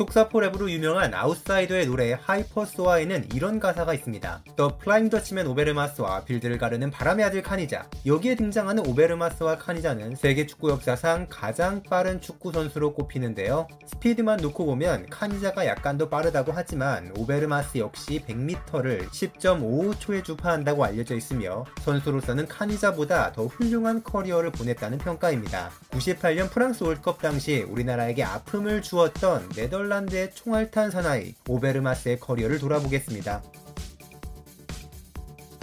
속사포 랩으로 유명한 아웃사이더의 노래 하이퍼소아에는 이런 가사가 있습니다. The Flying Dutchman 오베르마스와 필드를 가르는 바람의 아들 카니자. 여기에 등장하는 오베르마스와 카니자는 세계 축구 역사상 가장 빠른 축구 선수로 꼽히는데요. 스피드만 놓고 보면 카니자가 약간 더 빠르다고 하지만 오베르마스 역시 100m를 10.55초에 주파한다고 알려져 있으며 선수로서는 카니자보다 더 훌륭한 커리어를 보냈다는 평가입니다. 98년 프랑스 월드컵 당시 우리나라에게 아픔을 주었던 네덜란드의 총알탄 사나이 오베르마스의 커리어를 돌아보겠습니다.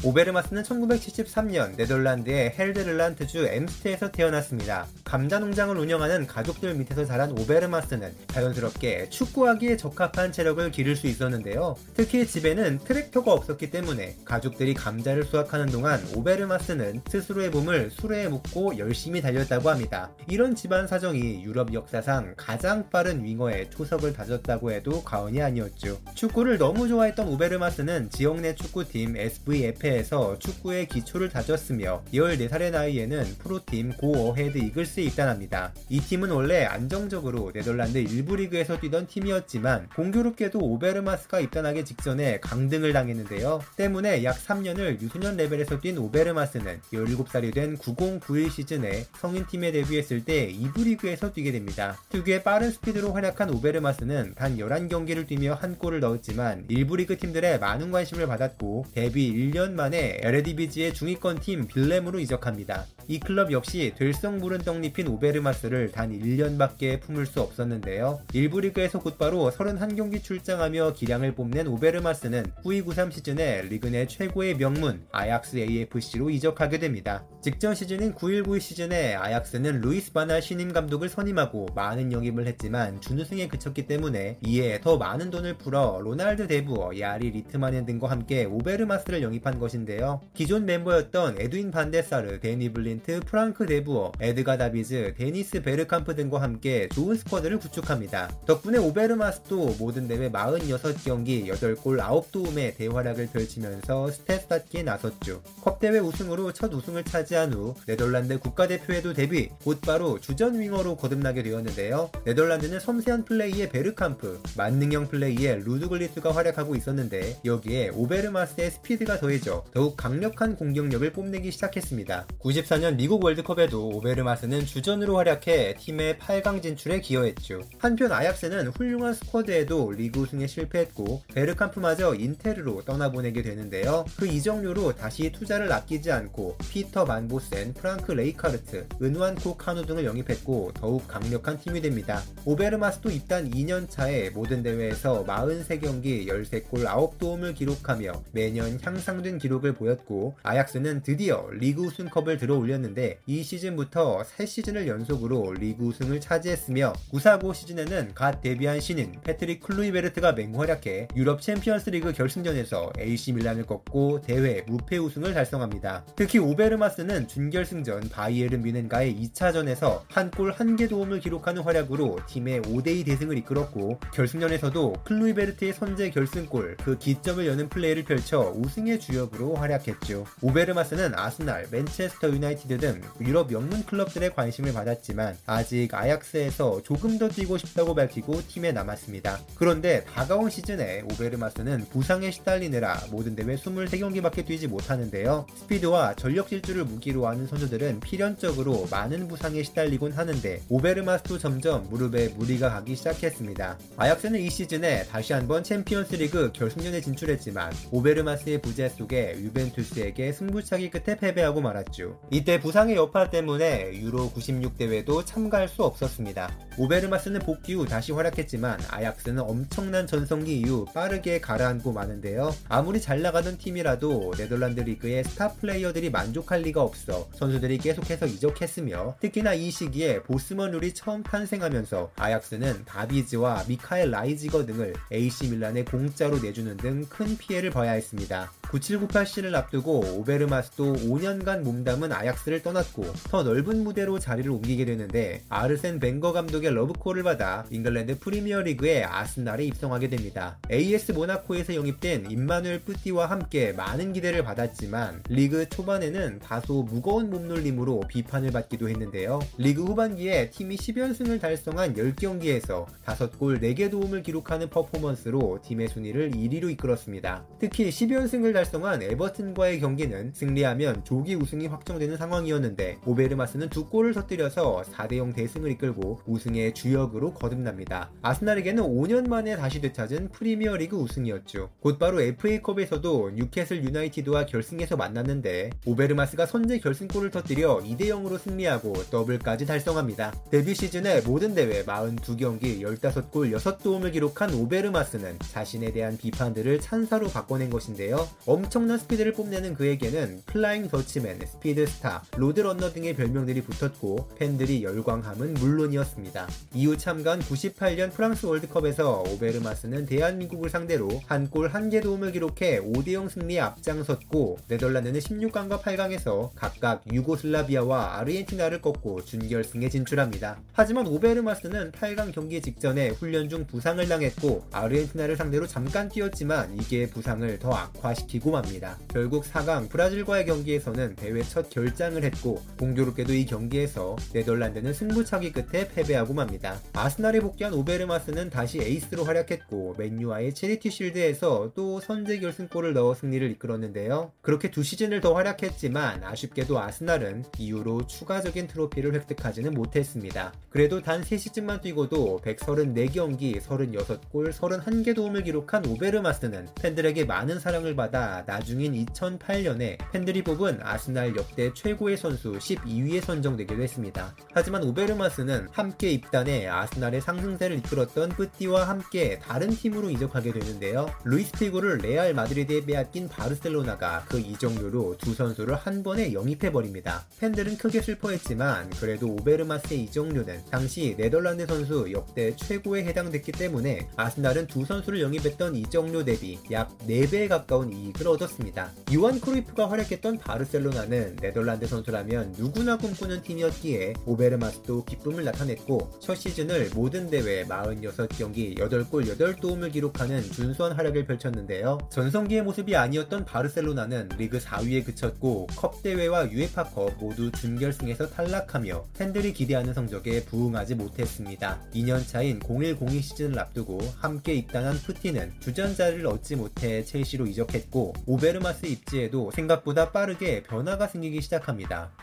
오베르마스는 1973년 네덜란드의 헬드를란트주 엠스트에서 태어났습니다. 감자 농장을 운영하는 가족들 밑에서 자란 오베르마스는 자연스럽게 축구하기에 적합한 체력을 기를 수 있었는데요. 특히 집에는 트랙터가 없었기 때문에 가족들이 감자를 수확하는 동안 오베르마스는 스스로의 몸을 수레에 묶고 열심히 달렸다고 합니다. 이런 집안 사정이 유럽 역사상 가장 빠른 윙어의 초석을 다졌다고 해도 과언이 아니었죠. 축구를 너무 좋아했던 오베르마스는 지역 내 축구팀 SV 에페에서 축구의 기초를 다졌으며 14살의 나이에는 프로팀 고 어헤드 이글스에 입단합니다. 이 팀은 원래 안정적으로 네덜란드 1부 리그에서 뛰던 팀이었지만 공교롭게도 오베르마스가 입단하기 직전에 강등을 당했는데요. 때문에 약 3년을 유소년 레벨에서 뛴 오베르마스는 17살이 된 9091 시즌에 성인팀에 데뷔했을 때 2부 리그에서 뛰게 됩니다. 특유의 빠른 스피드로 활약한 오베르마스는 단 11경기를 뛰며 한 골을 넣었지만 1부 리그 팀들의 많은 관심을 받았고 데뷔 1년 만에 에레디비지의 중위권 팀 빌렘으로 이적합니다. 이 클럽 역시 될성 부른 떡잎인 오베르마스를 단 1년밖에 품을 수 없었는데요. 1부 리그에서 곧바로 31경기 출장하며 기량을 뽐낸 오베르마스는 9293 시즌에 리그 내 최고의 명문 아약스 AFC로 이적하게 됩니다. 직전 시즌인 9192 시즌에 아약스는 루이스 반할 신임 감독을 선임하고 많은 영입을 했지만 준우승에 그쳤기 때문에 이에 더 많은 돈을 풀어 로날드 데부어, 야리 리트마넨 등과 함께 오베르마스를 영입한 것인데요. 기존 멤버였던 에드윈 반데사르, 데니 블린트, 프랑크 데부어, 에드가 다비즈, 데니스 베르캄프 등과 함께 좋은 스쿼드를 구축합니다. 덕분에 오베르마스도 모든 대회 46경기 8골 9도움의 대활약을 펼치면서 스탯 쌓기에 나섰죠. 컵대회 우승으로 첫 우승을 차지한 후 네덜란드 국가대표에도 데뷔, 곧바로 주전 윙어로 거듭나게 되었는데요. 네덜란드는 섬세한 플레이의 베르캄프, 만능형 플레이의 루드 굴리트가 활약하고 있었는데 여기에 오베르마스의 스피드가 더해져 더욱 강력한 공격력을 뽐내기 시작했습니다. 94년 미국 월드컵에도 오베르마스는 주전으로 활약해 팀의 8강 진출에 기여했죠. 한편 아약스는 훌륭한 스쿼드에도 리그 우승에 실패했고 베르캄프마저 인테르로 떠나보내게 되는데요. 그 이적료로 다시 투자를 아끼지 않고 피터 반보센, 프랑크 레이카르트, 은완코 카누 등을 영입했고 더욱 강력한 팀이 됩니다. 오베르마스도 입단 2년 차에 모든 대회에서 43경기 13골 9도움을 기록하며 매년 향상된 기록을 보였고 아약스는 드디어 리그 우승컵을 들어 올렸는데 이 시즌부터 3시즌을 연속으로 리그 우승을 차지했으며 9495 시즌에는 갓 데뷔한 신인 패트릭 클루이베르트가 맹활약해 유럽 챔피언스 리그 결승전에서 AC 밀란을 꺾고 대회 무패 우승을 달성합니다. 특히 오베르마스는 준결승전 바이에른 뮌헨과의 2차전에서 한 골 한 개 도움을 기록하는 활약으로 팀의 5대2 대승을 이끌었고 결승전에서도 클루이베르트의 선제 결승골 그 기점을 여는 플레이를 펼쳐 우승의 주역으로 활약했죠. 오베르마스는 아스날, 맨체스터 유나이티드 등 유럽 명문 클럽들의 관심을 받았지만 아직 아약스에서 조금 더 뛰고 싶다고 밝히고 팀에 남았습니다. 그런데 다가온 시즌에 오베르마스는 부상에 시달리느라 모든 대회 23경기밖에 뛰지 못하는데요. 스피드와 전력 질주를 무기로 하는 선수들은 필연적으로 많은 부상에 시달리곤 하는데 오베르마스도 점점 무릎에 무리가 가기 시작했습니다. 아약스는 이 시즌에 다시 한번 챔피언스리그 결승전에 진출했지만 오베르마스의 부재 속에 유벤투스에게 승부차기 끝에 패배하고 말았죠. 이때 부상의 여파 때문에 유로 96 대회도 참가할 수 없었습니다. 오베르마스는 복귀 후 다시 활약했지만 아약스는 엄청난 전성기 이후 빠르게 가라앉고 마는데요. 아무리 잘 나가던 팀이라도 네덜란드 리그의 스타 플레이어들이 만족할 리가 없어 선수들이 계속해서 이적했으며 특히나 이 시기에 보스먼 룰이 처음 탄생하면서 아약스는 다비즈와 미카엘 라이지거 등을 AC 밀란에 공짜로 내주는 등 큰 피해를 봐야 했습니다. 9798 시즌을 앞두고 오베르마스도 5년간 몸담은 아약스 아약스를 떠났고 더 넓은 무대로 자리를 옮기게 되는데 아르센 벵거 감독의 러브콜을 받아 잉글랜드 프리미어리그에 아스날에 입성하게 됩니다. AS 모나코에서 영입된 임마누엘 뿌띠와 함께 많은 기대를 받았지만 리그 초반에는 다소 무거운 몸놀림으로 비판을 받기도 했는데요. 리그 후반기에 팀이 10연승을 달성한 10경기에서 5골 4개 도움을 기록하는 퍼포먼스로 팀의 순위를 1위로 이끌었습니다. 특히 10연승을 달성한 에버튼과의 경기는 승리하면 조기 우승이 확정되는 상황이었는데 오베르마스는 두 골을 터뜨려서 4대0 대승을 이끌고 우승의 주역으로 거듭납니다. 아스날에게는 5년 만에 다시 되찾은 프리미어리그 우승이었죠. 곧바로 FA컵에서도 뉴캐슬 유나이티드와 결승에서 만났는데 오베르마스가 선제 결승골을 터뜨려 2대0으로 승리하고 더블까지 달성합니다. 데뷔 시즌에 모든 대회 42경기 15골 6도움을 기록한 오베르마스는 자신에 대한 비판들을 찬사로 바꿔낸 것인데요. 엄청난 스피드를 뽐내는 그에게는 플라잉 더치맨, 스피드스타, 로드런너 등의 별명들이 붙었고 팬들이 열광함은 물론이었습니다. 이후 참가한 98년 프랑스 월드컵에서 오베르마스는 대한민국을 상대로 한 골 한 개 도움을 기록해 5대0 승리에 앞장섰고 네덜란드는 16강과 8강에서 각각 유고슬라비아와 아르헨티나를 꺾고 준결승에 진출합니다. 하지만 오베르마스는 8강 경기 직전에 훈련 중 부상을 당했고 아르헨티나를 상대로 잠깐 뛰었지만 이게 부상을 더 악화시키고 맙니다. 결국 4강 브라질과의 경기에서는 대회 첫 결장을 했고 공교롭게도 이 경기에서 네덜란드는 승부차기 끝에 패배하고 맙니다. 아스날에 복귀한 오베르마스는 다시 에이스로 활약했고 맨유와의 체리티 실드에서 또 선제 결승골을 넣어 승리를 이끌었는데요. 그렇게 두 시즌을 더 활약했지만 아쉽게도 아스날은 이후로 추가적인 트로피를 획득하지는 못했습니다. 그래도 단 3시즌만 뛰고도 134경기 36골 31개 도움을 기록한 오베르마스는 팬들에게 많은 사랑을 받아 나중인 2008년에 팬들이 뽑은 아스날 역대 최고 의 선수 12위에 선정되기도 했습니다. 하지만 오베르마스는 함께 입단해 아스날의 상승세를 이끌었던 뿌띠와 함께 다른 팀으로 이적하게 되는데요. 루이스 피고를 레알 마드리드에 빼앗긴 바르셀로나가 그 이적료로 두 선수를 한 번에 영입해버립니다. 팬들은 크게 슬퍼했지만 그래도 오베르마스의 이적료는 당시 네덜란드 선수 역대 최고에 해당됐기 때문에 아스날은 두 선수를 영입했던 이적료 대비 약 4배에 가까운 이익을 얻었습니다. 요한 크루이프가 활약했던 바르셀로나는 네덜란드 선수라면 누구나 꿈꾸는 팀이었기에 오베르마스도 기쁨을 나타냈고 첫 시즌을 모든 대회 46경기 8골 8도움을 기록하는 준수한 활약을 펼쳤는데요. 전성기의 모습이 아니었던 바르셀로나는 리그 4위에 그쳤고 컵 대회와 UEFA컵 모두 준결승에서 탈락하며 팬들이 기대하는 성적에 부응하지 못했습니다. 2년 차인 0102 시즌을 앞두고 함께 입단한 뿌띠는 주전 자리를 얻지 못해 첼시로 이적했고 오베르마스 입지에도 생각보다 빠르게 변화가 생기기 시작합니다.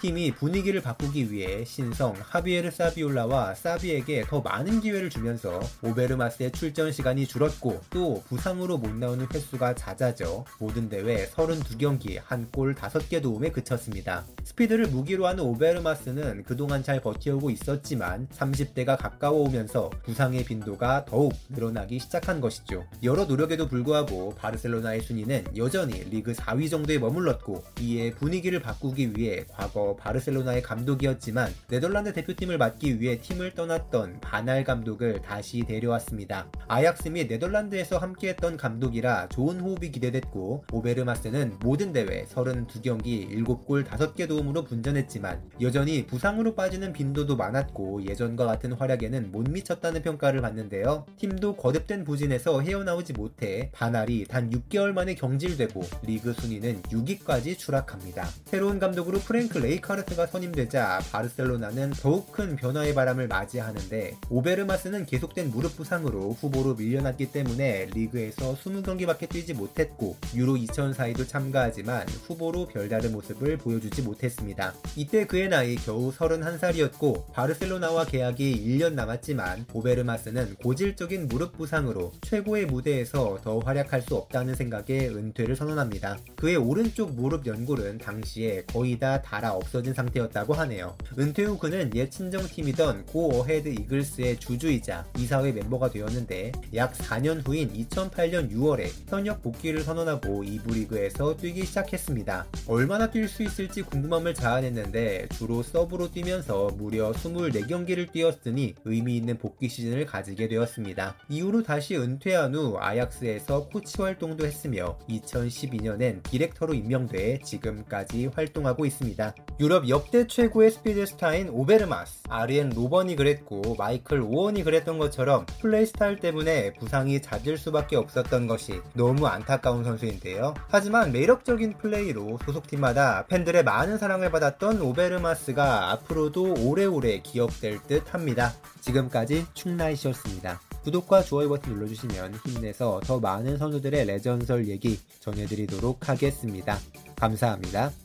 팀이 분위기를 바꾸기 위해 신성 하비에르 사비올라와 사비에게 더 많은 기회를 주면서 오베르마스의 출전 시간이 줄었고 또 부상으로 못 나오는 횟수가 잦아져 모든 대회 32경기 한 골 5개 도움에 그쳤습니다. 스피드를 무기로 하는 오베르마스는 그동안 잘 버텨오고 있었지만 30대가 가까워오면서 부상의 빈도가 더욱 늘어나기 시작한 것이죠. 여러 노력에도 불구하고 바르셀로나의 순위는 여전히 리그 4위 정도에 머물렀고 이에 분위기를 바꾸기 위해 과거 바르셀로나의 감독이었지만 네덜란드 대표팀을 맡기 위해 팀을 떠났던 반 할 감독을 다시 데려왔습니다. 아약스 및 네덜란드에서 함께했던 감독이라 좋은 호흡이 기대됐고 오베르마스는 모든 대회 32경기 7골 5개 도움으로 분전했지만 여전히 부상으로 빠지는 빈도도 많았고 예전과 같은 활약에는 못 미쳤다는 평가를 받는데요. 팀도 거듭된 부진에서 헤어나오지 못해 반 할이 단 6개월 만에 경질되고 리그 순위는 6위까지 추락합니다. 새로운 감독으로 프랭크 레이카르트가 선임되자 바르셀로나는 더욱 큰 변화의 바람을 맞이하는데 오베르마스는 계속된 무릎 부상으로 후보로 밀려났기 때문에 리그에서 20경기밖에 뛰지 못했고 유로 2004에도 참가하지만 후보로 별다른 모습을 보여주지 못했습니다. 이때 그의 나이 겨우 31살이었고 바르셀로나와 계약이 1년 남았지만 오베르마스는 고질적인 무릎 부상으로 최고의 무대에서 더 활약할 수 없다는 생각에 은퇴를 선언합니다. 그의 오른쪽 무릎 연골은 당시에 거의 다 닳아 없어진 상태였다고 하네요. 은퇴 후 그는 옛 친정팀이던 고 어헤드 이글스의 주주이자 이사회 멤버가 되었는데 약 4년 후인 2008년 6월에 현역 복귀를 선언하고 2부 리그에서 뛰기 시작했습니다. 얼마나 뛸 수 있을지 궁금함을 자아냈는데 주로 서브로 뛰면서 무려 24경기를 뛰었으니 의미 있는 복귀 시즌을 가지게 되었습니다. 이후로 다시 은퇴한 후 아약스에서 코치 활동도 했으며 2012년엔 디렉터로 임명돼 지금까지 활동하고 있습니다. 했습니다. 유럽 역대 최고의 스피드 스타인 오베르마스, 아리엔 로번이 그랬고 마이클 오웬이 그랬던 것처럼 플레이 스타일 때문에 부상이 잦을 수밖에 없었던 것이 너무 안타까운 선수인데요. 하지만 매력적인 플레이로 소속팀마다 팬들의 많은 사랑을 받았던 오베르마스가 앞으로도 오래오래 기억될 듯 합니다. 지금까지 충나이시였습니다. 구독과 좋아요 버튼 눌러주시면 힘내서 더 많은 선수들의 레전설 얘기 전해드리도록 하겠습니다. 감사합니다.